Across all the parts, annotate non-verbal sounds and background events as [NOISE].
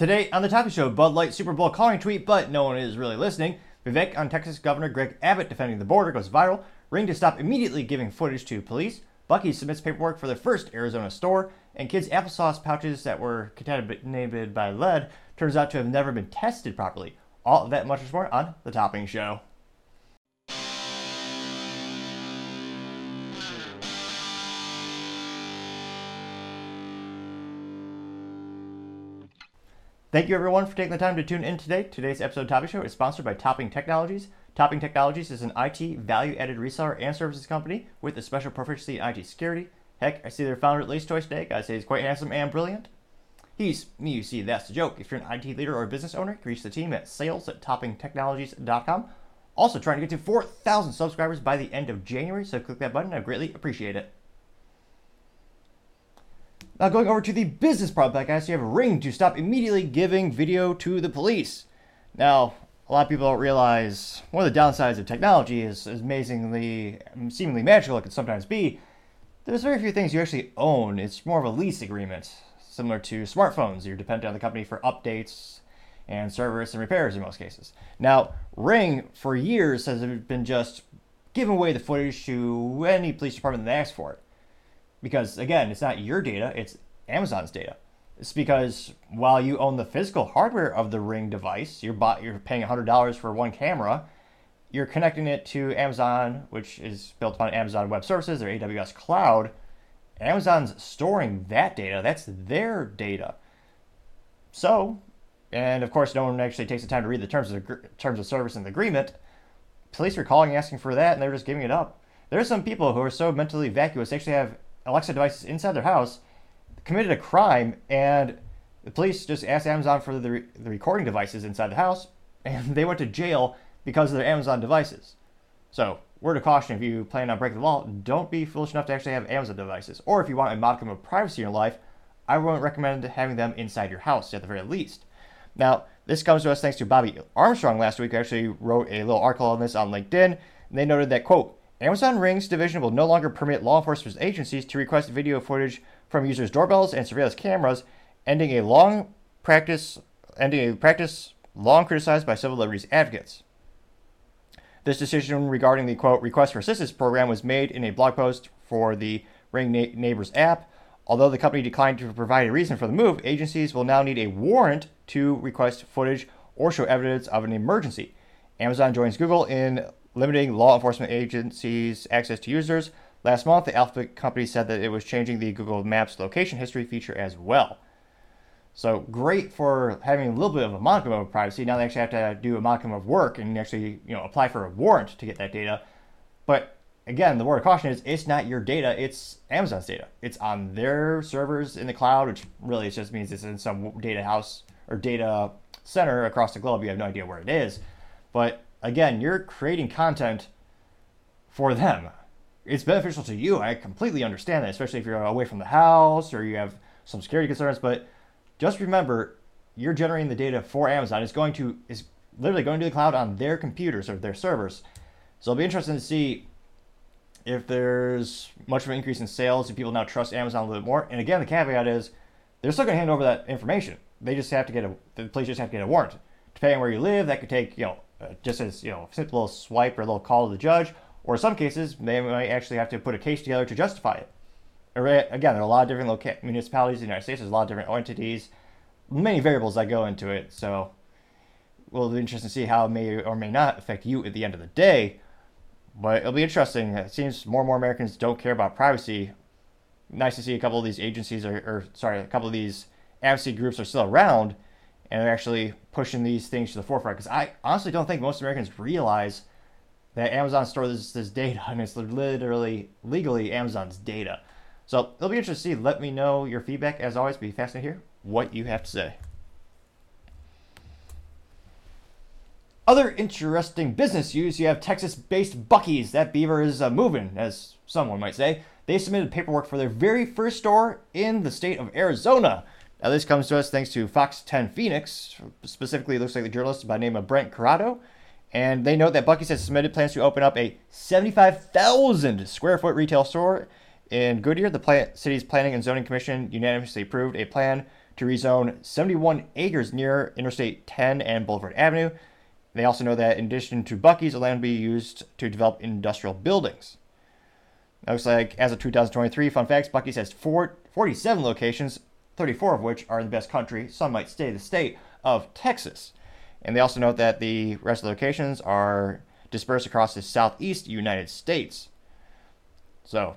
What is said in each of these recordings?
Today on the Topping Show, Bud Light Super Bowl calling tweet, but no one is really listening. Vivek on Texas Governor Greg Abbott defending the border goes viral. Ring to stop immediately giving footage to police. Buc-ee's submits paperwork for the first Arizona store. And kids' applesauce pouches that were contaminated by lead turns out to have never been tested properly. All that much is more on the Topping Show. Thank you everyone for taking the time to tune in today. Today's episode of Topping Show is sponsored by Topping Technologies. Topping Technologies is an IT value-added reseller and services company with a special proficiency in IT security. Heck, I see their founder at Lace Toys today. I say he's quite handsome and brilliant. He's me, you see, that's the joke. If you're an IT leader or a business owner, reach the team at sales at toppingtechnologies.com. Also trying to get to 4,000 subscribers by the end of January, so click that button. I greatly appreciate it. Now going over to the business part of guys, you have ring to stop immediately giving video to the police. Now, a lot of people don't realize one of the downsides of technology is as amazingly, seemingly magical it can sometimes be. There's very few things you actually own. It's more of a lease agreement, similar to smartphones. You're dependent on the company for updates and service and repairs in most cases. Now, Ring for years has been just giving away the footage to any police department that asks for it because again, it's not your data, it's Amazon's data. It's because while you own the physical hardware of the Ring device, you're bought, you're paying $100 for one camera, you're connecting it to Amazon, which is built upon Amazon Web Services or AWS Cloud. Amazon's storing that data. That's their data. So, and of course, no one actually takes the time to read the terms of terms of service and the agreement. Police are calling asking for that, and they're just giving it up. There are some people who are so mentally vacuous they actually have Alexa devices inside their house, committed a crime, and the police just asked Amazon for the, re- the recording devices inside the house, and [LAUGHS] they went to jail because of their Amazon devices. So, word of caution if you plan on breaking the law, don't be foolish enough to actually have Amazon devices. Or if you want a modicum of privacy in your life, I wouldn't recommend having them inside your house at the very least. Now, this comes to us thanks to Bobby Armstrong last week, who actually wrote a little article on this on LinkedIn. And they noted that, quote, Amazon Rings division will no longer permit law enforcement agencies to request video footage from users' doorbells and surveillance cameras, ending a long practice ending a practice long criticized by civil liberties advocates. This decision regarding the quote request for assistance program was made in a blog post for the Ring Na- Neighbors app. Although the company declined to provide a reason for the move, agencies will now need a warrant to request footage or show evidence of an emergency. Amazon joins Google in limiting law enforcement agencies' access to users. Last month, the Alphabet company said that it was changing the Google Maps location history feature as well. So great for having a little bit of a modicum of privacy. Now they actually have to do a modicum of work and actually, you know, apply for a warrant to get that data. But again, the word of caution is it's not your data, it's Amazon's data. It's on their servers in the cloud, which really just means it's in some data house or data center across the globe. You have no idea where it is. But again, you're creating content for them. It's beneficial to you. I completely understand that, especially if you're away from the house or you have some security concerns. But just remember, you're generating the data for Amazon. It's going to is literally going to the cloud on their computers or their servers. So it'll be interesting to see if there's much of an increase in sales. if people now trust Amazon a little bit more. And again, the caveat is they're still going to hand over that information. They just have to get a the police just have to get a warrant. Depending on where you live, that could take you know uh, just as you know, simple little swipe or a little call to the judge, or in some cases they might actually have to put a case together to justify it. Again, there are a lot of different loca- municipalities in the United States. There's a lot of different entities, many variables that go into it. So, we'll be interesting to see how it may or may not affect you at the end of the day. But it'll be interesting. It seems more and more Americans don't care about privacy. Nice to see a couple of these agencies, are, or sorry, a couple of these advocacy groups are still around and they're actually pushing these things to the forefront. Because I honestly don't think most Americans realize that Amazon stores this, this data, and it's literally legally Amazon's data. So it'll be interesting to see. Let me know your feedback. As always, be fascinated to hear what you have to say. Other interesting business news you have Texas based Buc-ee's. That beaver is uh, moving, as someone might say. They submitted paperwork for their very first store in the state of Arizona. Now, this comes to us thanks to Fox 10 Phoenix. Specifically, looks like the journalist by the name of Brent Corrado. And they note that Buc-ee's has submitted plans to open up a 75,000 square foot retail store in Goodyear. The plan- city's Planning and Zoning Commission unanimously approved a plan to rezone 71 acres near Interstate 10 and Bullard Avenue. They also know that in addition to Buc-ee's, the land will be used to develop industrial buildings. Looks like as of 2023, fun facts, Buc-ee's has four, 47 locations, 34 of which are in the best country, some might say the state of Texas. And they also note that the rest of the locations are dispersed across the southeast United States. So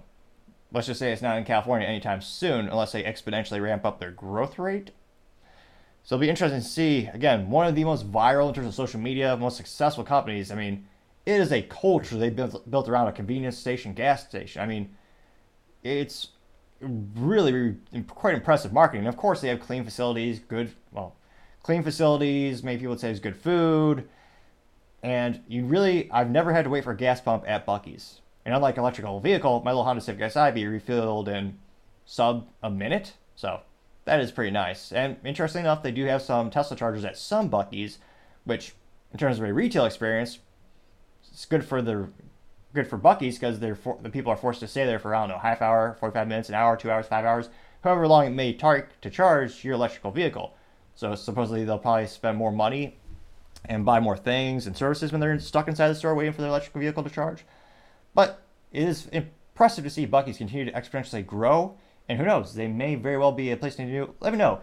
let's just say it's not in California anytime soon unless they exponentially ramp up their growth rate. So it'll be interesting to see, again, one of the most viral in terms of social media, most successful companies. I mean, it is a culture they built, built around a convenience station, gas station. I mean, it's really, quite impressive marketing. Of course, they have clean facilities, good, well, clean facilities, many people would say is good food. And you really, I've never had to wait for a gas pump at Buc-ee's. And unlike electrical vehicle, my little Honda Civic Si be refilled in sub a minute. So that is pretty nice. And interesting enough, they do have some Tesla chargers at some Buc-ee's, which in terms of a retail experience, it's good for the good for Buc-ee's because they're for, the people are forced to stay there for I don't know half hour, 45 minutes, an hour, two hours, five hours, however long it may take to charge your electrical vehicle. So supposedly they'll probably spend more money and buy more things and services when they're stuck inside the store waiting for their electrical vehicle to charge. But it is impressive to see Buc-ee's continue to exponentially grow. And who knows, they may very well be a place to do. Let me know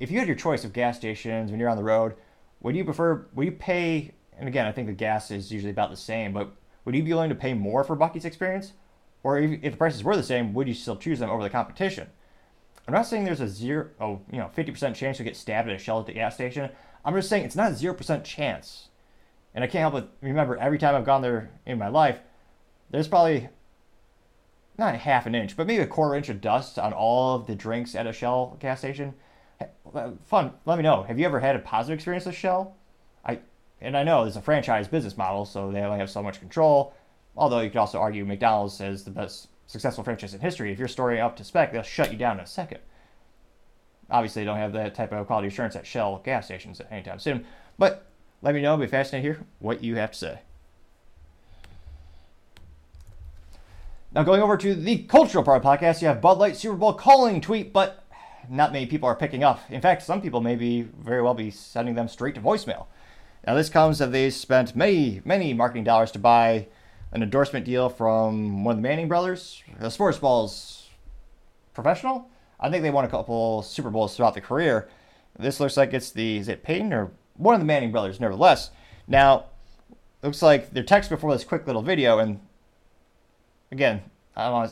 if you had your choice of gas stations when you're on the road. Would you prefer? Would you pay? And again, I think the gas is usually about the same. But would you be willing to pay more for Buc-ee's experience? Or if, if the prices were the same, would you still choose them over the competition? I'm not saying there's a zero, oh, you know, 50% chance you'll get stabbed at a shell at the gas station. I'm just saying it's not a 0% chance. And I can't help but remember every time I've gone there in my life, there's probably not half an inch, but maybe a quarter inch of dust on all of the drinks at a Shell gas station. Fun. Let me know. Have you ever had a positive experience with Shell? And I know it's a franchise business model, so they only have so much control. Although you could also argue McDonald's is the best successful franchise in history. If you're storing up to spec, they'll shut you down in a second. Obviously, they don't have that type of quality assurance at Shell gas stations anytime soon. But let me know. Be fascinating to hear what you have to say. Now, going over to the cultural part of the podcast, you have Bud Light Super Bowl calling tweet, but not many people are picking up. In fact, some people may be very well be sending them straight to voicemail. Now, this comes as they spent many, many marketing dollars to buy an endorsement deal from one of the Manning brothers, a sports balls professional. I think they won a couple Super Bowls throughout the career. This looks like it's the is it Peyton or one of the Manning brothers, nevertheless. Now, looks like their text before this quick little video, and again,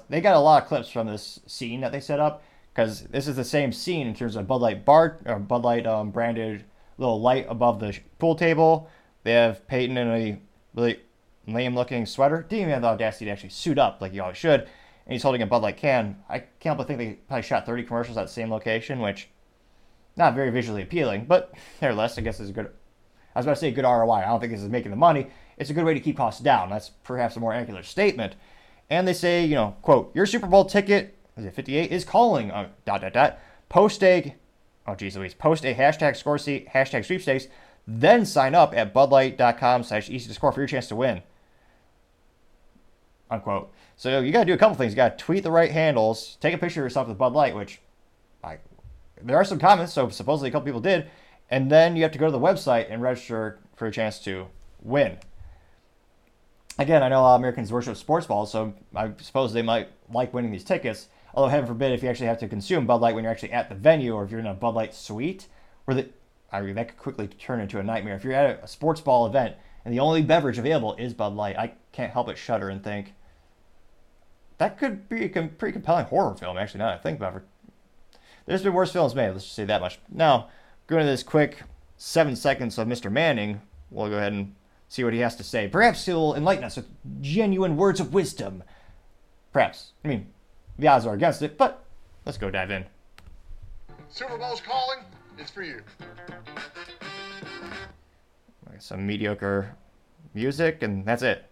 they got a lot of clips from this scene that they set up because this is the same scene in terms of Bud Light bar or Bud Light um, branded little light above the pool table. They have Peyton in a really lame looking sweater. Didn't even have the audacity to actually suit up like he always should. And he's holding a Bud Light can. I can't but think they probably shot 30 commercials at the same location, which not very visually appealing, but [LAUGHS] nevertheless, I guess is a good. I was about to say good ROI. I don't think this is making the money. It's a good way to keep costs down. That's perhaps a more accurate statement. And they say, you know, quote, your Super Bowl ticket, is it 58, is calling, uh, dot, dot, dot, post a, oh, geez Louise, post a hashtag score seat, hashtag sweepstakes, then sign up at budlight.com slash easy to score for your chance to win. Unquote. So you got to do a couple things. You got to tweet the right handles, take a picture of yourself with Bud Light, which I, there are some comments, so supposedly a couple people did, and then you have to go to the website and register for a chance to win again, I know a lot of Americans worship sports balls, so I suppose they might like winning these tickets. Although, heaven forbid, if you actually have to consume Bud Light when you're actually at the venue, or if you're in a Bud Light suite, where the I mean, that could quickly turn into a nightmare. If you're at a sports ball event and the only beverage available is Bud Light, I can't help but shudder and think that could be a pretty compelling horror film. Actually, now that I think about it, there's been worse films made. Let's just say that much. Now, going to this quick seven seconds of Mr. Manning, we'll go ahead and see what he has to say. Perhaps he'll enlighten us with genuine words of wisdom. Perhaps. I mean, the odds are against it, but let's go dive in. Super Bowl's calling. It's for you. Some mediocre music, and that's it.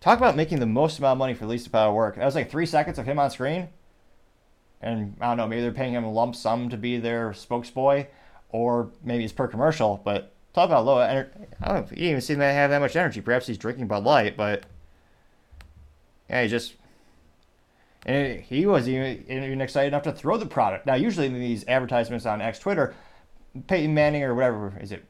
Talk about making the most amount of money for the least amount of work. That was like three seconds of him on screen. And I don't know, maybe they're paying him a lump sum to be their spokesboy, or maybe it's per commercial, but talk about low energy. I don't know he didn't even seem to have that much energy. Perhaps he's drinking Bud Light, but yeah, he just And he was even, excited enough to throw the product. Now, usually in these advertisements on X Twitter, Peyton Manning or whatever, is it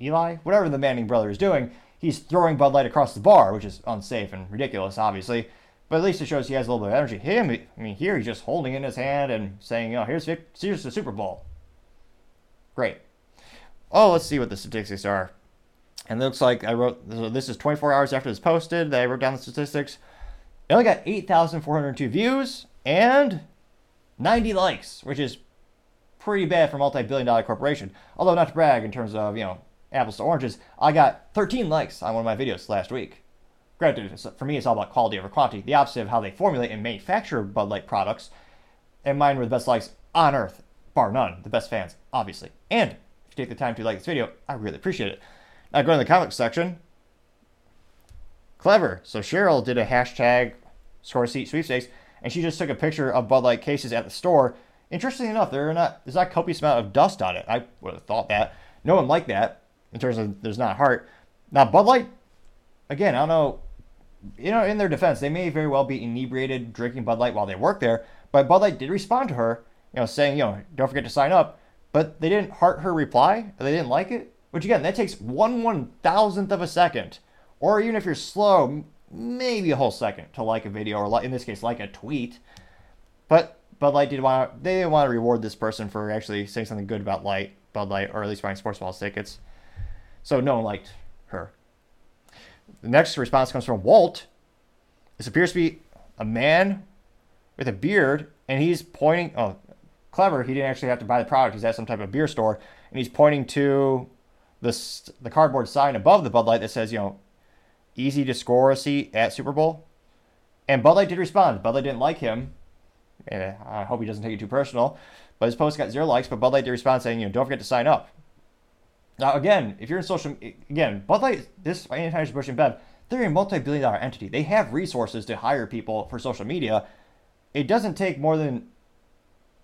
Eli? Whatever the Manning brother is doing, he's throwing Bud Light across the bar, which is unsafe and ridiculous, obviously. But at least it shows he has a little bit of energy. Him, I mean, here he's just holding in his hand and saying, "Oh, here's here's the Super Bowl." Great. Oh, let's see what the statistics are. And it looks like I wrote this is 24 hours after this posted that I wrote down the statistics. It only got 8,402 views and 90 likes, which is pretty bad for a multi-billion dollar corporation. Although not to brag in terms of, you know, apples to oranges, I got 13 likes on one of my videos last week. Granted, for me, it's all about quality over quantity, the opposite of how they formulate and manufacture Bud Light products. And mine were the best likes on earth, bar none. The best fans, obviously. And if you take the time to like this video, I really appreciate it. Now, go to the comments section. Clever. So Cheryl did a hashtag score seat sweepstakes, and she just took a picture of Bud Light cases at the store. Interestingly enough, there are not there's not copious amount of dust on it. I would have thought that. No one liked that in terms of there's not heart. Now Bud Light, again, I don't know. You know, in their defense, they may very well be inebriated drinking Bud Light while they work there. But Bud Light did respond to her, you know, saying, you know, don't forget to sign up. But they didn't heart her reply. They didn't like it. Which again, that takes one one thousandth of a second, or even if you're slow, maybe a whole second to like a video, or in this case, like a tweet. But Bud Light did want they didn't want to reward this person for actually saying something good about Light, Bud Light, or at least buying sports balls tickets. So no one liked her. The next response comes from Walt. This appears to be a man with a beard, and he's pointing. Oh, clever! He didn't actually have to buy the product. He's at some type of beer store, and he's pointing to the cardboard sign above the Bud Light that says, you know, easy to score a seat at Super Bowl. And Bud Light did respond. Bud Light didn't like him. And uh, I hope he doesn't take it too personal. But his post got zero likes. But Bud Light did respond saying, you know, don't forget to sign up. Now, again, if you're in social, again, Bud Light, this Anheuser-Busch InBev, they're a multi-billion dollar entity. They have resources to hire people for social media. It doesn't take more than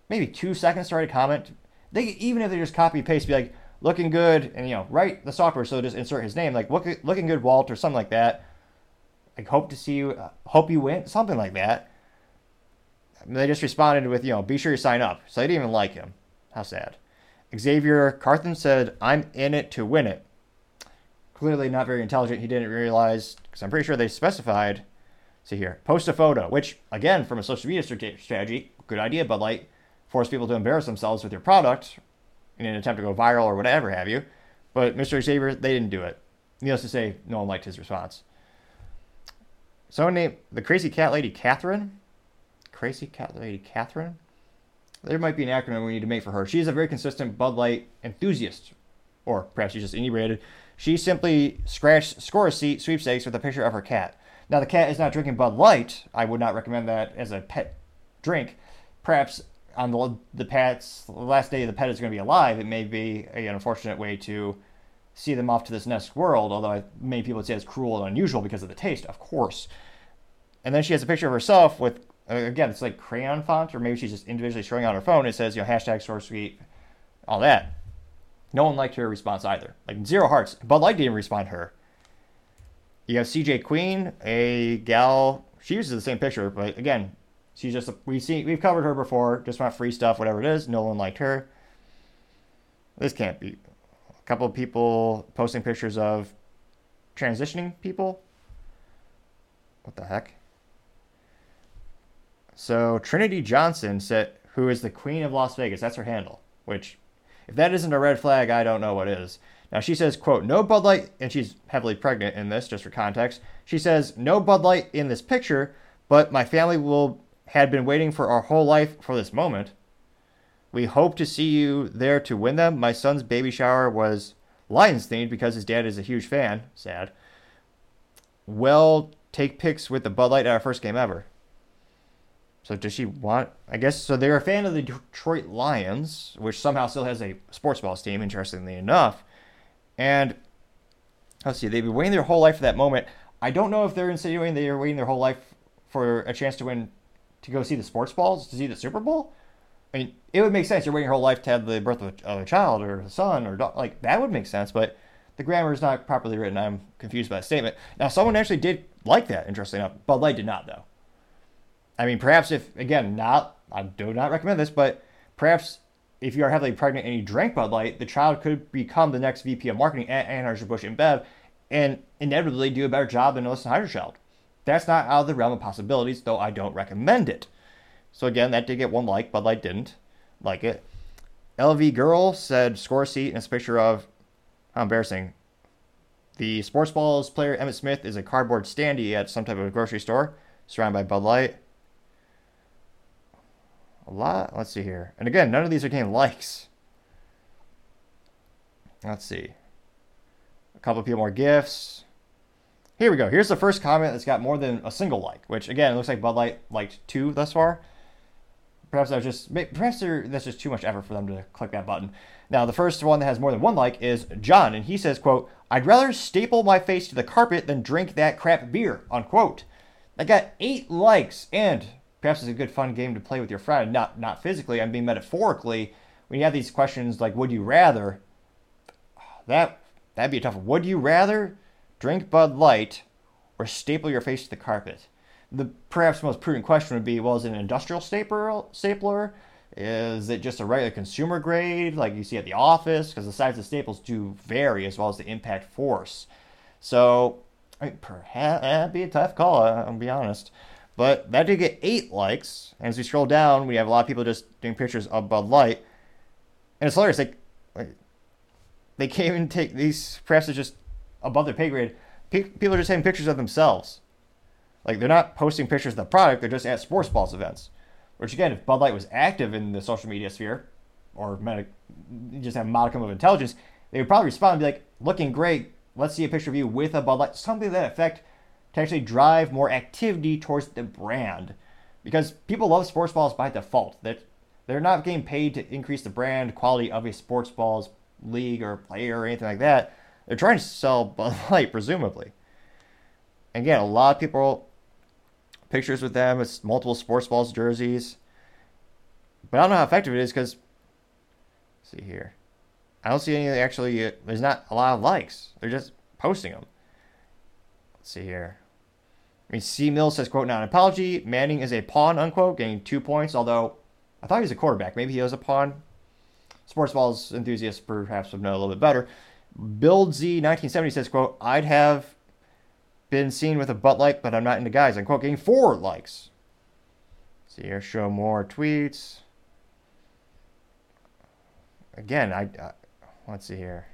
maybe two seconds to write a comment. They even if they just copy paste, be like, looking good, and you know, write the software so just insert his name, like look, looking good, Walt, or something like that. Like hope to see you, uh, hope you win, something like that. And they just responded with, you know, be sure you sign up. So they didn't even like him. How sad. Xavier Carthen said, I'm in it to win it. Clearly not very intelligent. He didn't realize, because I'm pretty sure they specified, see here, post a photo, which, again, from a social media strategy, good idea, but like, force people to embarrass themselves with your product in an attempt to go viral or whatever have you. But Mr. Xavier, they didn't do it. Needless to say, no one liked his response. Someone named the Crazy Cat Lady Catherine. Crazy Cat Lady Catherine? There might be an acronym we need to make for her. She's a very consistent Bud Light enthusiast, or perhaps she's just inebriated. She simply scratched score a seat sweepstakes with a picture of her cat. Now, the cat is not drinking Bud Light. I would not recommend that as a pet drink. Perhaps on the the pet's the last day the pet is going to be alive, it may be an unfortunate way to see them off to this next world. Although many people would say it's cruel and unusual because of the taste, of course. And then she has a picture of herself with uh, again, it's like crayon font, or maybe she's just individually showing on her phone. It says you know hashtag source sweet, all that. No one liked her response either. Like zero hearts. Bud Light didn't respond to her. You have CJ Queen, a gal. She uses the same picture, but again, She's just we've seen we've covered her before. Just want free stuff, whatever it is. No one liked her. This can't be. A couple of people posting pictures of transitioning people. What the heck? So Trinity Johnson said, who is the Queen of Las Vegas. That's her handle. Which, if that isn't a red flag, I don't know what is. Now she says, "quote No Bud Light," and she's heavily pregnant in this, just for context. She says, "No Bud Light in this picture, but my family will had been waiting for our whole life for this moment. We hope to see you there to win them. My son's baby shower was Lions themed because his dad is a huge fan. Sad. Well, take pics with the Bud Light at our first game ever. So does she want? I guess so. They're a fan of the Detroit Lions, which somehow still has a sports balls team. Interestingly enough, and let's see, they've been waiting their whole life for that moment. I don't know if they're insinuating they are waiting their whole life for a chance to win to go see the sports balls to see the Super Bowl? I mean, it would make sense. You're waiting your whole life to have the birth of a, of a child or a son or dog. like that would make sense, but the grammar is not properly written. I'm confused by the statement. Now, someone actually did like that. Interestingly enough, Bud Light did not though. I mean, perhaps if again, not I do not recommend this, but perhaps if you are heavily pregnant and you drank Bud Light, the child could become the next VP of marketing at Anheuser Busch InBev and inevitably do a better job than Alyssa Heinerscheid. That's not out of the realm of possibilities, though I don't recommend it. So again, that did get one like, Bud Light didn't like it. LV Girl said score seat and it's a picture of how embarrassing. The Sports Balls player Emmitt Smith is a cardboard standee at some type of grocery store, surrounded by Bud Light. A lot. Let's see here. And again, none of these are getting likes. Let's see. A couple people more gifts. Here we go. Here's the first comment that's got more than a single like, which again, it looks like Bud Light liked two thus far. Perhaps that was just perhaps that's just too much effort for them to click that button. Now, the first one that has more than one like is John, and he says, "quote I'd rather staple my face to the carpet than drink that crap beer." Unquote. I got eight likes, and perhaps it's a good fun game to play with your friend. Not not physically, I mean metaphorically. When you have these questions like, "Would you rather?" That that'd be a tough one. Would you rather drink Bud Light or staple your face to the carpet? the perhaps most prudent question would be well is it an industrial stapler stapler? Is it just a regular consumer grade like you see at the office? Because the size of staples do vary as well as the impact force. So I mean, perhaps that'd be a tough call uh, i'll be honest. But that did get eight likes. And as we scroll down we have a lot of people just doing pictures of bud light. And it's hilarious like, like they can't even take these perhaps it's just above their pay grade people are just taking pictures of themselves like they're not posting pictures of the product; they're just at sports balls events. Which again, if Bud Light was active in the social media sphere, or just have a modicum of intelligence, they would probably respond and be like, "Looking great. Let's see a picture of you with a Bud Light." Something to that effect to actually drive more activity towards the brand, because people love sports balls by default. That they're not getting paid to increase the brand quality of a sports balls league or player or anything like that. They're trying to sell Bud [LAUGHS] Light, presumably. Again, a lot of people pictures with them. It's multiple sports balls jerseys. But I don't know how effective it is because, see here, I don't see any actually. Uh, there's not a lot of likes. They're just posting them. Let's see here. I mean, C. Mill says, "quote Not an apology. Manning is a pawn." Unquote, getting two points. Although I thought he was a quarterback. Maybe he was a pawn. Sports balls enthusiasts perhaps would know a little bit better. Build Z 1970 says, "quote I'd have been seen with a butt like, but I'm not into guys. Unquote, getting four likes. See here, show more tweets. Again, I, I let's see here.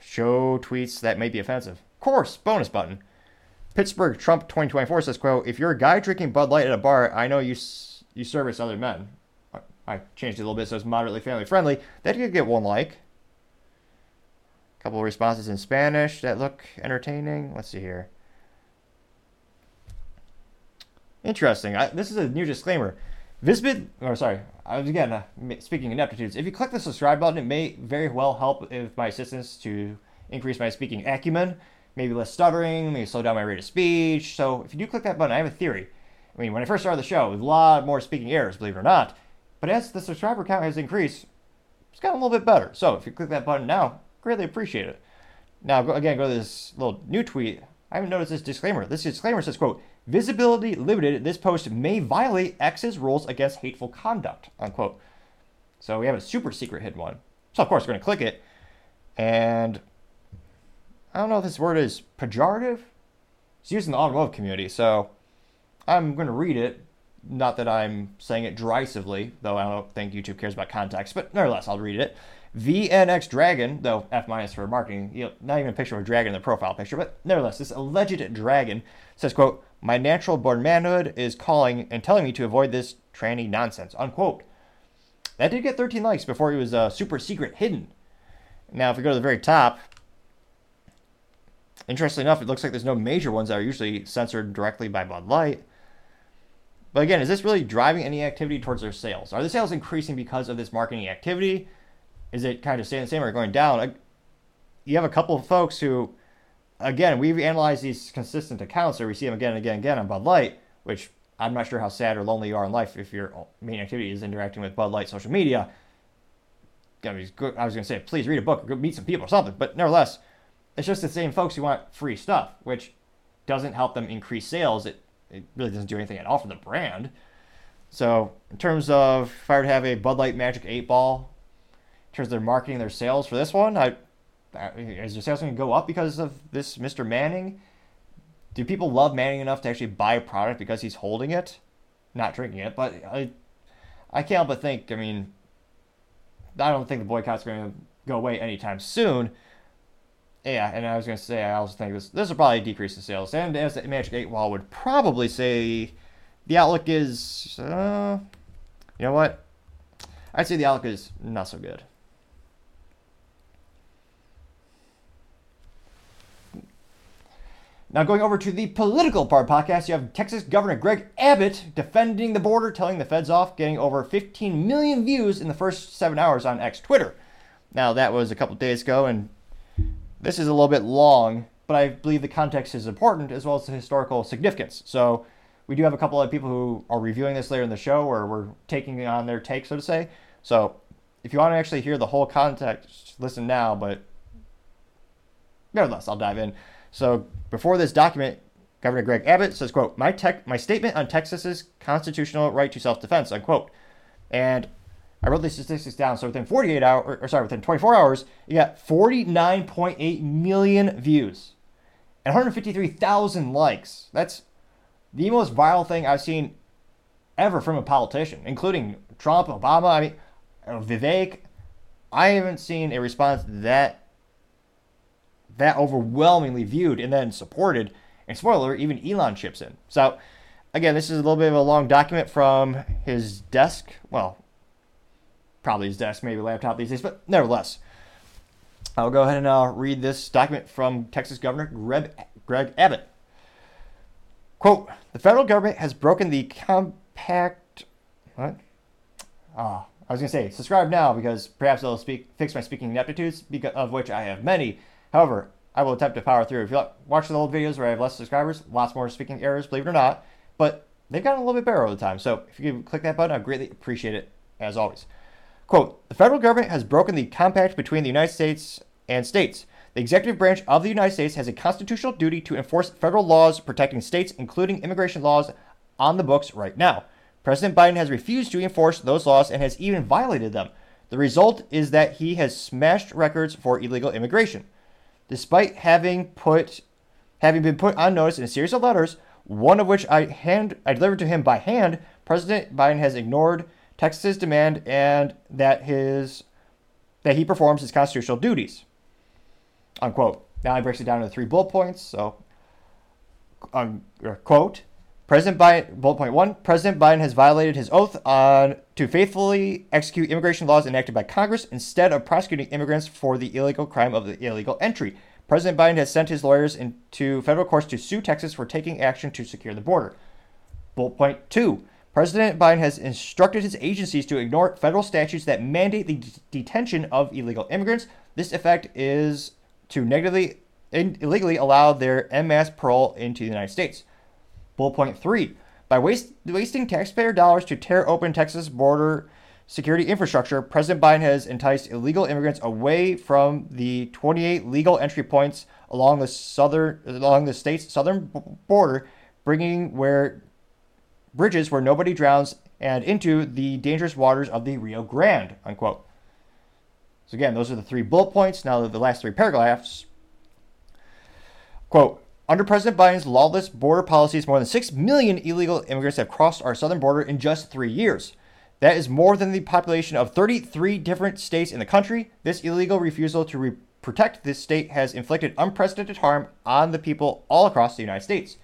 Show tweets that may be offensive. Of course, bonus button. Pittsburgh Trump 2024 says, quote, if you're a guy drinking Bud Light at a bar, I know you you service other men. I changed it a little bit so it's moderately family friendly. That could get one like A couple responses in Spanish that look entertaining. Let's see here. Interesting. I, this is a new disclaimer. Visbid, or sorry, I was again uh, speaking ineptitudes. If you click the subscribe button, it may very well help with my assistance to increase my speaking acumen, maybe less stuttering, maybe slow down my rate of speech. So if you do click that button, I have a theory. I mean, when I first started the show, a lot more speaking errors, believe it or not. But as the subscriber count has increased, it's gotten a little bit better. So if you click that button now, Greatly appreciate it. Now, again, go to this little new tweet. I haven't noticed this disclaimer. This disclaimer says, quote, visibility limited. This post may violate X's rules against hateful conduct, unquote. So we have a super secret hidden one. So, of course, we're going to click it. And I don't know if this word is pejorative. It's used in the automotive community. So I'm going to read it. Not that I'm saying it derisively, though I don't think YouTube cares about context, but nevertheless, I'll read it. VNX Dragon, though F minus for marketing, you know, not even a picture of a dragon in the profile picture, but nevertheless, this alleged dragon says, quote, my natural born manhood is calling and telling me to avoid this tranny nonsense, unquote. That did get 13 likes before he was uh, super secret hidden. Now, if we go to the very top, interestingly enough, it looks like there's no major ones that are usually censored directly by Bud Light. But again, is this really driving any activity towards their sales? Are the sales increasing because of this marketing activity? Is it kind of staying the same or going down? You have a couple of folks who, again, we've analyzed these consistent accounts, or we see them again and again and again on Bud Light, which I'm not sure how sad or lonely you are in life if your main activity is interacting with Bud Light social media. I was going to say, please read a book meet some people or something. But nevertheless, it's just the same folks who want free stuff, which doesn't help them increase sales. It it really doesn't do anything at all for the brand. So in terms of if I were to have a Bud Light Magic Eight Ball, in terms of their marketing, their sales for this one, I is their sales going to go up because of this Mr. Manning? Do people love Manning enough to actually buy a product because he's holding it, not drinking it? But I, I can't help but think. I mean, I don't think the boycott's going to go away anytime soon. Yeah, and I was to say, I also think this this will probably decrease in sales. And as the Magic 8 Ball would probably say, the outlook is, uh, you know what? I'd say the outlook is not so good. Now, going over to the political part podcast, you have Texas Governor Greg Abbott defending the border, telling the feds off, getting over 15 million views in the first seven hours on X Twitter. Now, that was a couple days ago, and this is a little bit long, but I believe the context is important as well as the historical significance. So, we do have a couple of people who are reviewing this later in the show, or we're taking on their take, so to say. So, if you want to actually hear the whole context, listen now, but nevertheless, I'll dive in. So before this document, Governor Greg Abbott says, quote, my, tech, my statement on Texas's constitutional right to self-defense, unquote. And I wrote these statistics down. So within 48 hours, or, or sorry, within 24 hours, you got 49.8 million views and 153,000 likes. That's the most viral thing I've seen ever from a politician, including Trump, Obama. I mean, Vivek. I haven't seen a response that that overwhelmingly viewed and then supported. And spoiler, even Elon chips in. So, again, this is a little bit of a long document from his desk. Well, probably his desk, maybe laptop these days, but nevertheless. I'll go ahead and uh, read this document from Texas Governor Greg, Greg Abbott. Quote The federal government has broken the compact. What? Ah, I was going to say, subscribe now because perhaps it'll speak, fix my speaking ineptitudes, because, of which I have many. However, I will attempt to power through. If you watch the old videos where I have less subscribers, lots more speaking errors, believe it or not, but they've gotten a little bit better over the time. So if you could click that button, I'd greatly appreciate it, as always. Quote The federal government has broken the compact between the United States and states. The executive branch of the United States has a constitutional duty to enforce federal laws protecting states, including immigration laws, on the books right now. President Biden has refused to enforce those laws and has even violated them. The result is that he has smashed records for illegal immigration. Despite having put having been put on notice in a series of letters, one of which I hand I delivered to him by hand, President Biden has ignored Texas's demand and that his that he performs his constitutional duties. Unquote. Now I breaks it down into three bullet points. So, um, quote: President Biden, bullet point one: President Biden has violated his oath on to faithfully execute immigration laws enacted by Congress instead of prosecuting immigrants for the illegal crime of the illegal entry. President Biden has sent his lawyers into federal courts to sue Texas for taking action to secure the border. Bullet point two: President Biden has instructed his agencies to ignore federal statutes that mandate the d- detention of illegal immigrants. This effect is to negatively, in, illegally allow their en masse parole into the United States. Bullet point three by waste, wasting taxpayer dollars to tear open Texas border security infrastructure, President Biden has enticed illegal immigrants away from the 28 legal entry points along the southern along the state's southern border, bringing where bridges where nobody drowns and into the dangerous waters of the Rio Grande. Unquote. So again, those are the three bullet points. Now the last three paragraphs. Quote under President Biden's lawless border policies, more than 6 million illegal immigrants have crossed our southern border in just three years. That is more than the population of 33 different states in the country. This illegal refusal to re- protect this state has inflicted unprecedented harm on the people all across the United States.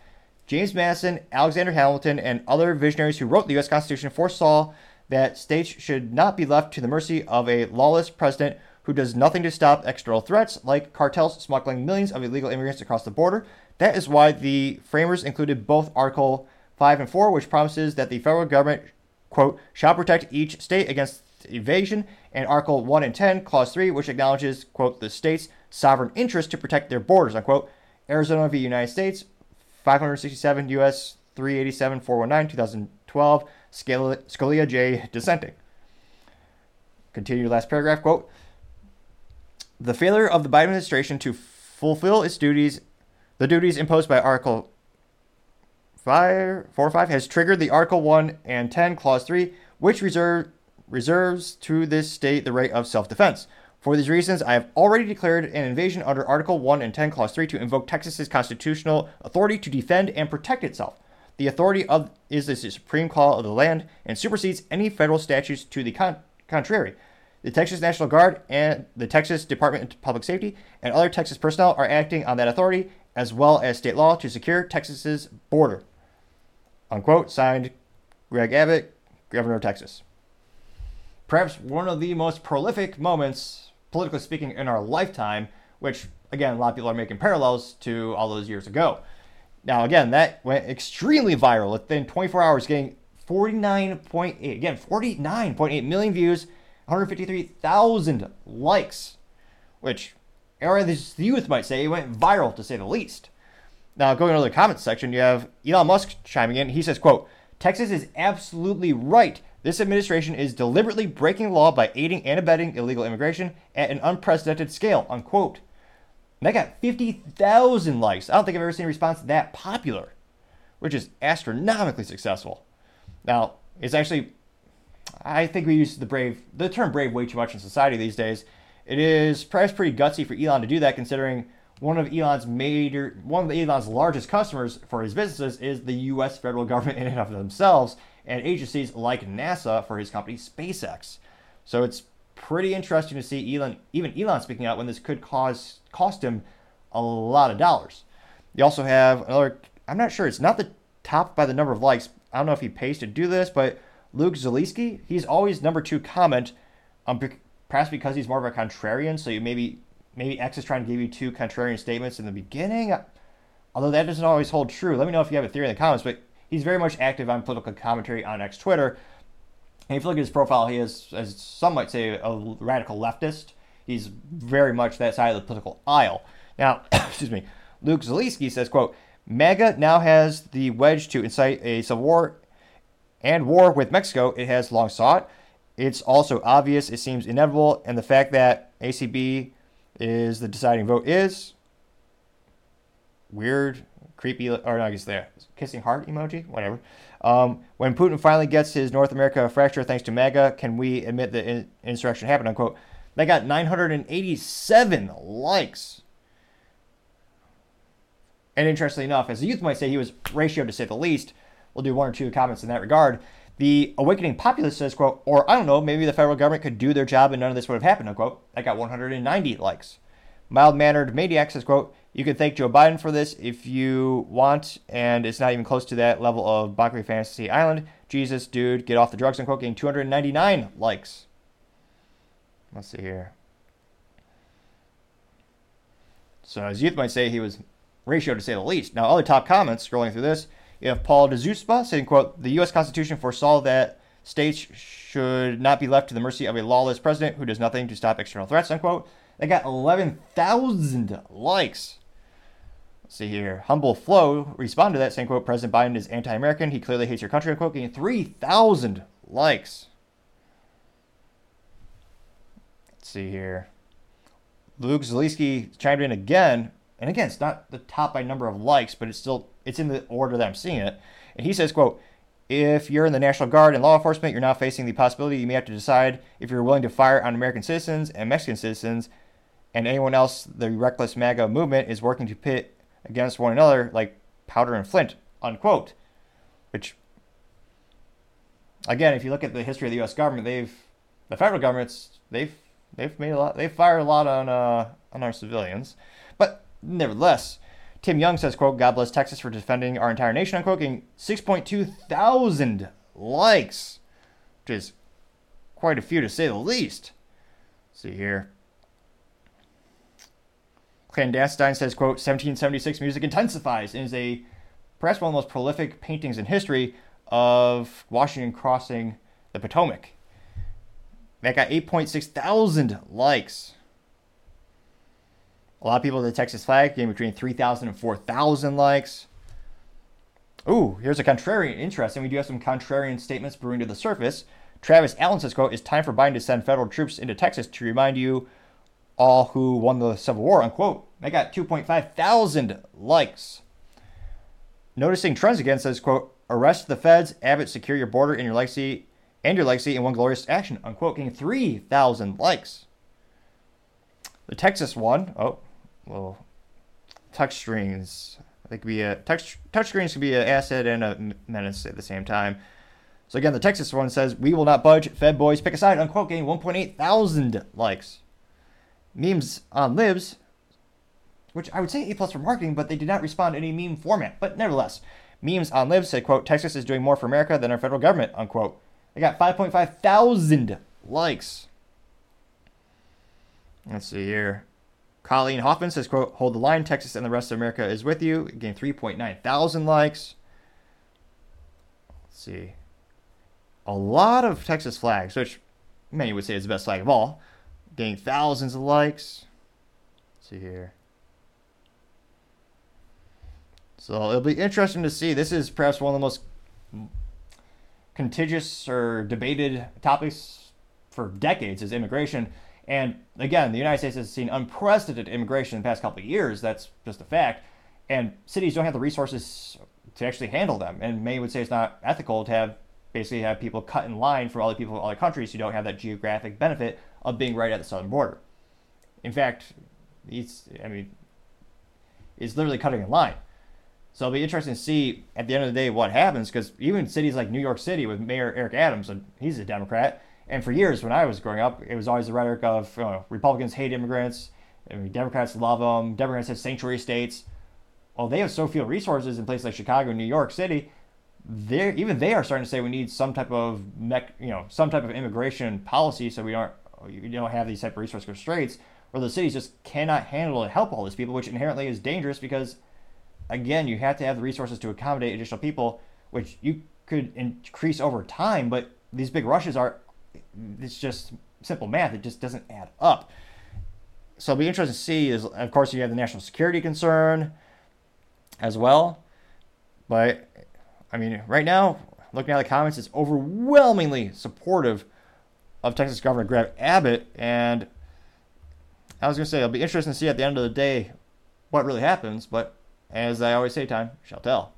James Madison, Alexander Hamilton, and other visionaries who wrote the U.S. Constitution foresaw that states should not be left to the mercy of a lawless president who does nothing to stop external threats like cartels smuggling millions of illegal immigrants across the border that is why the framers included both Article 5 and 4, which promises that the federal government, quote, shall protect each state against evasion, and Article 1 and 10, Clause 3, which acknowledges, quote, the state's sovereign interest to protect their borders, unquote. Arizona v. United States, 567 U.S. 387 419, 2012, Scalia J. dissenting. Continue last paragraph, quote, the failure of the Biden administration to fulfill its duties the duties imposed by Article five, 4 5 has triggered the Article 1 and 10, Clause 3, which reserve, reserves to this state the right of self defense. For these reasons, I have already declared an invasion under Article 1 and 10, Clause 3 to invoke Texas's constitutional authority to defend and protect itself. The authority of is the supreme call of the land and supersedes any federal statutes to the con- contrary. The Texas National Guard and the Texas Department of Public Safety and other Texas personnel are acting on that authority as well as state law to secure Texas's border. Unquote, signed Greg Abbott, Governor of Texas. Perhaps one of the most prolific moments, politically speaking, in our lifetime, which, again, a lot of people are making parallels to all those years ago. Now, again, that went extremely viral within 24 hours, getting 49.8, again, 49.8 million views, 153,000 likes, which or the youth might say it went viral to say the least. Now, going to the comments section, you have Elon Musk chiming in. He says, quote, Texas is absolutely right. This administration is deliberately breaking law by aiding and abetting illegal immigration at an unprecedented scale, unquote. And that got 50,000 likes. I don't think I've ever seen a response that popular, which is astronomically successful. Now, it's actually, I think we use the brave, the term brave way too much in society these days. It is perhaps pretty gutsy for Elon to do that, considering one of Elon's major, one of Elon's largest customers for his businesses is the U.S. federal government in and of themselves, and agencies like NASA for his company SpaceX. So it's pretty interesting to see Elon, even Elon, speaking out when this could cause cost him a lot of dollars. You also have another. I'm not sure. It's not the top by the number of likes. I don't know if he pays to do this, but Luke Zaleski, he's always number two comment. Um, perhaps because he's more of a contrarian. So you maybe maybe X is trying to give you two contrarian statements in the beginning. Although that doesn't always hold true. Let me know if you have a theory in the comments. But he's very much active on political commentary on X Twitter. And if you look at his profile, he is, as some might say, a radical leftist. He's very much that side of the political aisle. Now, [COUGHS] excuse me, Luke Zaleski says, quote, MAGA now has the wedge to incite a civil war and war with Mexico it has long sought. It's also obvious, it seems inevitable, and the fact that ACB is the deciding vote is weird, creepy, or I guess there, kissing heart emoji, whatever. Um, when Putin finally gets his North America fracture thanks to MAGA, can we admit the in- insurrection happened? Unquote. They got 987 likes. And interestingly enough, as the youth might say, he was ratioed to say the least. We'll do one or two comments in that regard. The awakening populace says, quote, or I don't know, maybe the federal government could do their job and none of this would have happened, unquote. That got 190 likes. Mild mannered maniac says, quote, you can thank Joe Biden for this if you want, and it's not even close to that level of Bakri Fantasy Island. Jesus, dude, get off the drugs, unquote, getting 299 likes. Let's see here. So, as youth might say, he was ratio to say the least. Now, other top comments scrolling through this have Paul DeZuspa saying, quote, the U.S. Constitution foresaw that states should not be left to the mercy of a lawless president who does nothing to stop external threats, unquote. They got 11,000 likes. Let's see here. Humble Flow responded to that saying, quote, President Biden is anti-American. He clearly hates your country, unquote, getting 3,000 likes. Let's see here. Luke Zaleski chimed in again and again, it's not the top by number of likes, but it's still it's in the order that I'm seeing it. And he says, quote, if you're in the National Guard and law enforcement, you're now facing the possibility you may have to decide if you're willing to fire on American citizens and Mexican citizens and anyone else the reckless MAGA movement is working to pit against one another like powder and flint, unquote. Which, again, if you look at the history of the U.S. government, they've, the federal governments, they've, they've made a lot, they've fired a lot on, uh, on our civilians. But Nevertheless, Tim Young says, quote, God bless Texas for defending our entire nation, unquote, getting 6.2 thousand likes, which is quite a few to say the least. Let's see here. Clandestine says, quote, 1776 music intensifies and is a perhaps one of the most prolific paintings in history of Washington crossing the Potomac. That got 8.6 thousand likes. A lot of people the Texas flag getting between 3,000 and 4,000 likes. Ooh, here's a contrarian. Interesting. We do have some contrarian statements brewing to the surface. Travis Allen says, quote, It's time for Biden to send federal troops into Texas to remind you all who won the Civil War, unquote. They got 2.5 thousand likes. noticing trends again, says, quote, arrest the feds, Abbott, secure your border and your legacy and your legacy in one glorious action, unquote, getting 3,000 likes. The Texas one, oh, well, touch screens. They could be a touch touch screens could be an asset and a menace at the same time. So again, the Texas one says, "We will not budge. Fed boys pick a side." Unquote, getting 1.8 thousand likes. Memes on libs, which I would say A plus for marketing, but they did not respond to any meme format. But nevertheless, memes on libs said, "quote Texas is doing more for America than our federal government." Unquote. They got 5.5 thousand likes. Let's see here. Colleen Hoffman says, quote, hold the line, Texas and the rest of America is with you. Again, 3.9 thousand likes. Let's see. A lot of Texas flags, which many would say is the best flag of all, getting thousands of likes. Let's see here. So it'll be interesting to see. This is perhaps one of the most contentious or debated topics for decades is immigration. And again, the United States has seen unprecedented immigration in the past couple of years. That's just a fact. And cities don't have the resources to actually handle them. And many would say it's not ethical to have basically have people cut in line for other people in other countries who don't have that geographic benefit of being right at the southern border. In fact, it's I mean, it's literally cutting in line. So it'll be interesting to see at the end of the day what happens because even cities like New York City with Mayor Eric Adams, and he's a Democrat, and for years, when I was growing up, it was always the rhetoric of you know, Republicans hate immigrants, I mean, Democrats love them, Democrats have sanctuary states. Well, they have so few resources in places like Chicago and New York City. They even they are starting to say we need some type of mech, you know, some type of immigration policy so we aren't you don't have these type of resource constraints where the cities just cannot handle and help all these people, which inherently is dangerous because again, you have to have the resources to accommodate additional people, which you could increase over time, but these big rushes are it's just simple math. It just doesn't add up. So it'll be interesting to see. Is of course you have the national security concern as well, but I mean right now, looking at the comments, it's overwhelmingly supportive of Texas Governor Greg Abbott, and I was gonna say it'll be interesting to see at the end of the day what really happens. But as I always say, time shall tell.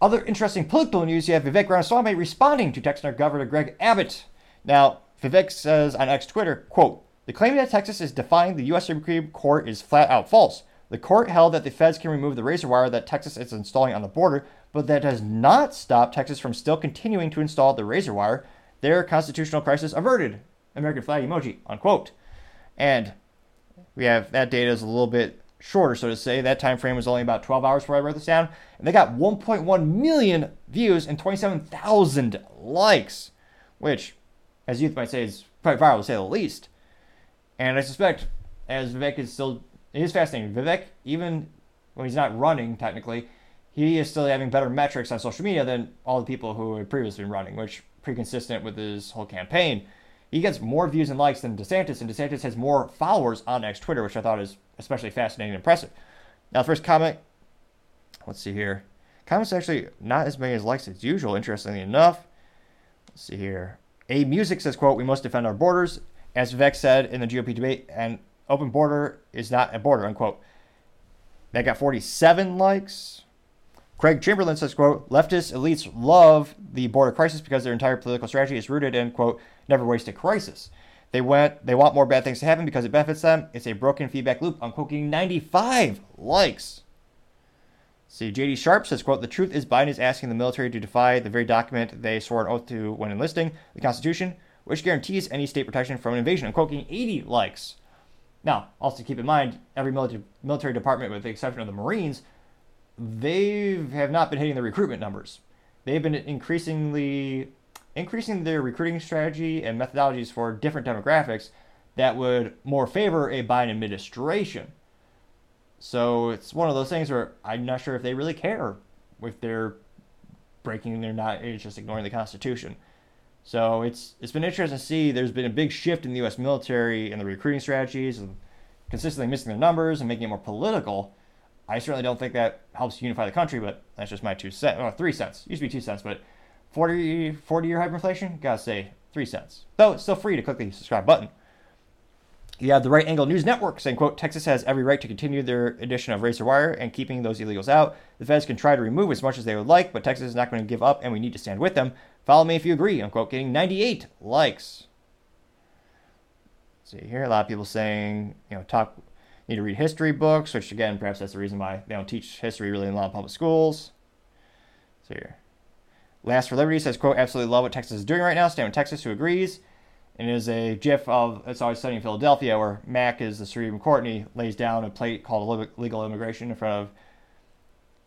Other interesting political news, you have Vivek Ramaswamy responding to Texas Governor Greg Abbott. Now, Vivek says on X Twitter, quote, the claim that Texas is defying the U.S. Supreme Court is flat out false. The court held that the feds can remove the razor wire that Texas is installing on the border, but that does not stop Texas from still continuing to install the razor wire. Their constitutional crisis averted. American flag emoji, unquote. And we have that data is a little bit shorter, so to say. That time frame was only about 12 hours before I wrote this down, and they got 1.1 million views and 27,000 likes, which, as youth might say, is quite viral to say the least. And I suspect, as Vivek is still, it is fascinating. Vivek, even when he's not running technically, he is still having better metrics on social media than all the people who had previously been running, which pretty consistent with his whole campaign. He gets more views and likes than DeSantis, and DeSantis has more followers on X Twitter, which I thought is especially fascinating and impressive. Now, first comment. Let's see here. Comments actually not as many as likes as usual, interestingly enough. Let's see here. A Music says, quote, we must defend our borders. As Vivek said in the GOP debate, an open border is not a border, unquote. That got 47 likes. Craig Chamberlain says, quote, leftist elites love the border crisis because their entire political strategy is rooted in, quote, never waste a crisis. They went. They want more bad things to happen because it benefits them. It's a broken feedback loop. I'm quoting 95 likes. See, JD Sharp says, quote, the truth is Biden is asking the military to defy the very document they swore an oath to when enlisting, the Constitution, which guarantees any state protection from an invasion. I'm quoting 80 likes. Now, also keep in mind, every military, military department, with the exception of the Marines, they have not been hitting the recruitment numbers. They've been increasingly increasing their recruiting strategy and methodologies for different demographics that would more favor a Biden administration. So it's one of those things where I'm not sure if they really care if they're breaking, they're not, it's just ignoring the Constitution. So it's it's been interesting to see. There's been a big shift in the U.S. military and the recruiting strategies, and consistently missing their numbers and making it more political. I certainly don't think that helps unify the country, but that's just my two cents, or three cents. Used to be two cents, but 40, 40 year hyperinflation, gotta say, three cents. Though it's still free to click the subscribe button. You have the Right Angle News Network saying, quote, Texas has every right to continue their addition of razor wire and keeping those illegals out. The feds can try to remove as much as they would like, but Texas is not going to give up and we need to stand with them. Follow me if you agree, unquote, getting 98 likes. See here, a lot of people saying, you know, talk, need to read history books, which again, perhaps that's the reason why they don't teach history really in a lot of public schools. So here. Last for Liberty says, quote, absolutely love what Texas is doing right now. Stand with Texas, who agrees. And it is a gif of It's Always Sunny in Philadelphia where Mac is the Supreme Court and he lays down a plate called legal immigration in front of,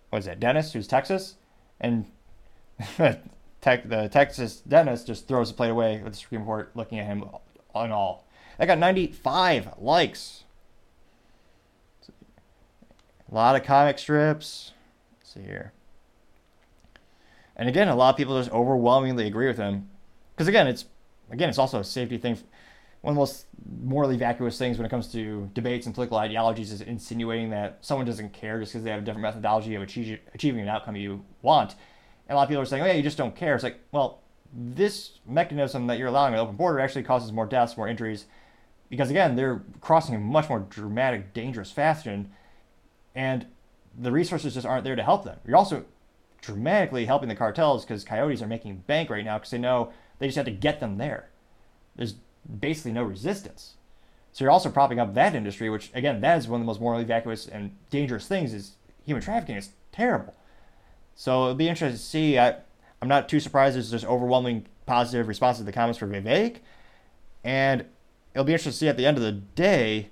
what is that, Dennis, who's Texas? And [LAUGHS] the Texas Dennis just throws the plate away with the Supreme Court looking at him on all. That got 95 likes. A lot of comic strips. Let's see here. And again, a lot of people just overwhelmingly agree with him. Because again, it's again, it's also a safety thing. One of the most morally vacuous things when it comes to debates and political ideologies is insinuating that someone doesn't care just because they have a different methodology of achieve, achieving an outcome you want. And a lot of people are saying, oh, yeah, you just don't care. It's like, well, this mechanism that you're allowing an open border actually causes more deaths, more injuries, because again, they're crossing in much more dramatic, dangerous fashion, and the resources just aren't there to help them. You're also dramatically helping the cartels because coyotes are making bank right now because they know they just have to get them there. There's basically no resistance. So you're also propping up that industry, which again, that is one of the most morally vacuous and dangerous things. Is human trafficking is terrible. So it'll be interesting to see. I, I'm not too surprised there's just overwhelming positive response to the comments for Vivek, and it'll be interesting to see at the end of the day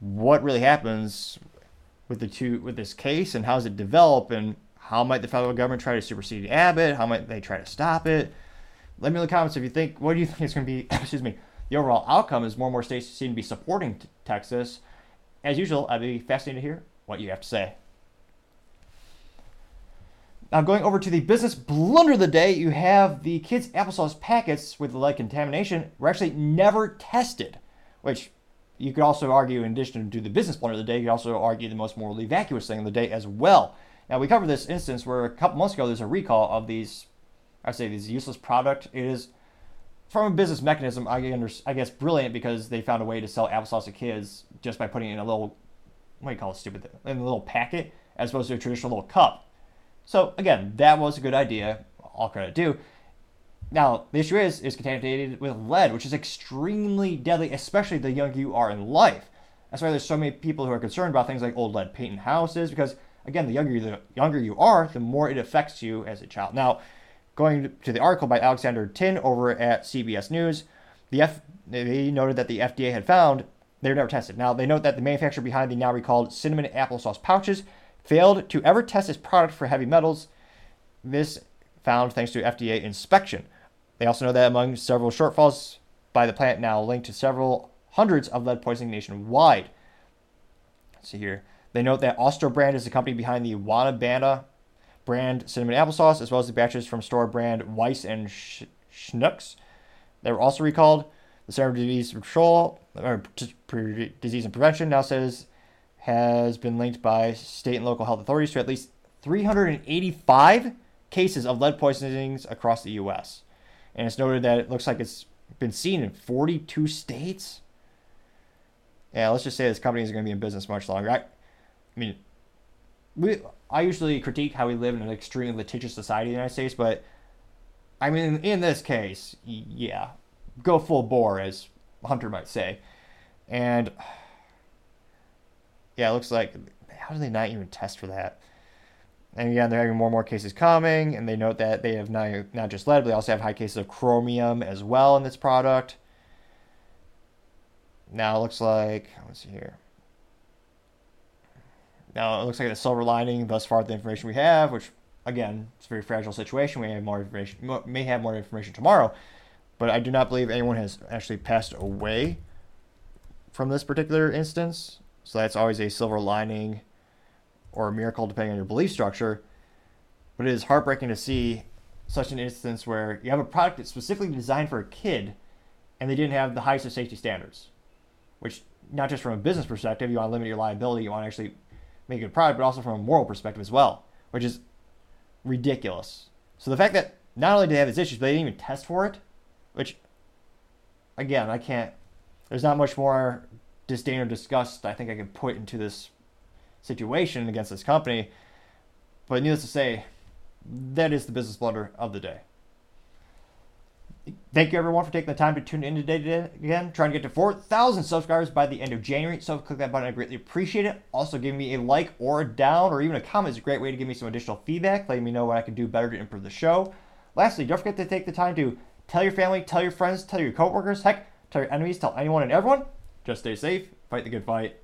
what really happens with the two with this case and how does it develop and how might the federal government try to supersede Abbott? How might they try to stop it? Let me know in the comments if you think, what do you think is going to be, [COUGHS] excuse me, the overall outcome is more and more states seem to be supporting t- Texas. As usual, I'd be fascinated to hear what you have to say. Now, going over to the business blunder of the day, you have the kids' applesauce packets with the lead contamination were actually never tested, which you could also argue, in addition to the business blunder of the day, you could also argue the most morally vacuous thing of the day as well. Now, we covered this instance where a couple months ago there's a recall of these I say these useless product. It is from a business mechanism, I, under, I guess brilliant because they found a way to sell applesauce to kids just by putting in a little, what do you call it, stupid, in a little packet as opposed to a traditional little cup. So again, that was a good idea. All credit due. Now the issue is, is contaminated with lead, which is extremely deadly, especially the younger you are in life. That's why there's so many people who are concerned about things like old lead paint in houses because again, the younger the younger you are, the more it affects you as a child. Now Going to the article by Alexander Tin over at CBS News, the F, they noted that the FDA had found they were never tested. Now, they note that the manufacturer behind the now recalled cinnamon applesauce pouches failed to ever test its product for heavy metals. This found thanks to FDA inspection. They also know that among several shortfalls by the plant now linked to several hundreds of lead poisoning nationwide. Let's see here. They note that Austro brand is the company behind the Wanabana brand cinnamon applesauce, as well as the batches from store brand Weis and Sch- Schnucks. They were also recalled. The Center for Disease Control, or Disease and Prevention, now says has been linked by state and local health authorities to at least 385 cases of lead poisonings across the U.S. And it's noted that it looks like it's been seen in 42 states. Yeah, let's just say this company is going to be in business much longer. I, I mean, we I usually critique how we live in an extremely litigious society in the United States, but I mean, in this case, yeah, go full bore, as Hunter might say. And [SIGHS] yeah, it looks like how do they not even test for that? And again, they're having more and more cases coming, and they note that they have not, not just lead, but they also have high cases of chromium as well in this product. Now it looks like, let's see here. Now, it looks like the silver lining thus far, the information we have, which again, it's a very fragile situation. We have more information, may have more information tomorrow, but I do not believe anyone has actually passed away from this particular instance. So that's always a silver lining or a miracle, depending on your belief structure. But it is heartbreaking to see such an instance where you have a product that's specifically designed for a kid and they didn't have the highest of safety standards, which not just from a business perspective, you want to limit your liability, you want to actually make a good product, but also from a moral perspective as well, which is ridiculous. So the fact that not only did they have these issues, but they didn't even test for it, which, again, I can't. there's not much more disdain or disgust I think I can put into this situation against this company. But needless to say, that is the business blunder of the day. Thank you everyone for taking the time to tune in today again. Trying to get to 4,000 subscribers by the end of January. So click that button. I greatly appreciate it. Also, giving me a like or a down or even a comment is a great way to give me some additional feedback, letting me know what I can do better to improve the show. Lastly, don't forget to take the time to tell your family, tell your friends, tell your coworkers, heck, tell your enemies, tell anyone and everyone. Just stay safe, fight the good fight,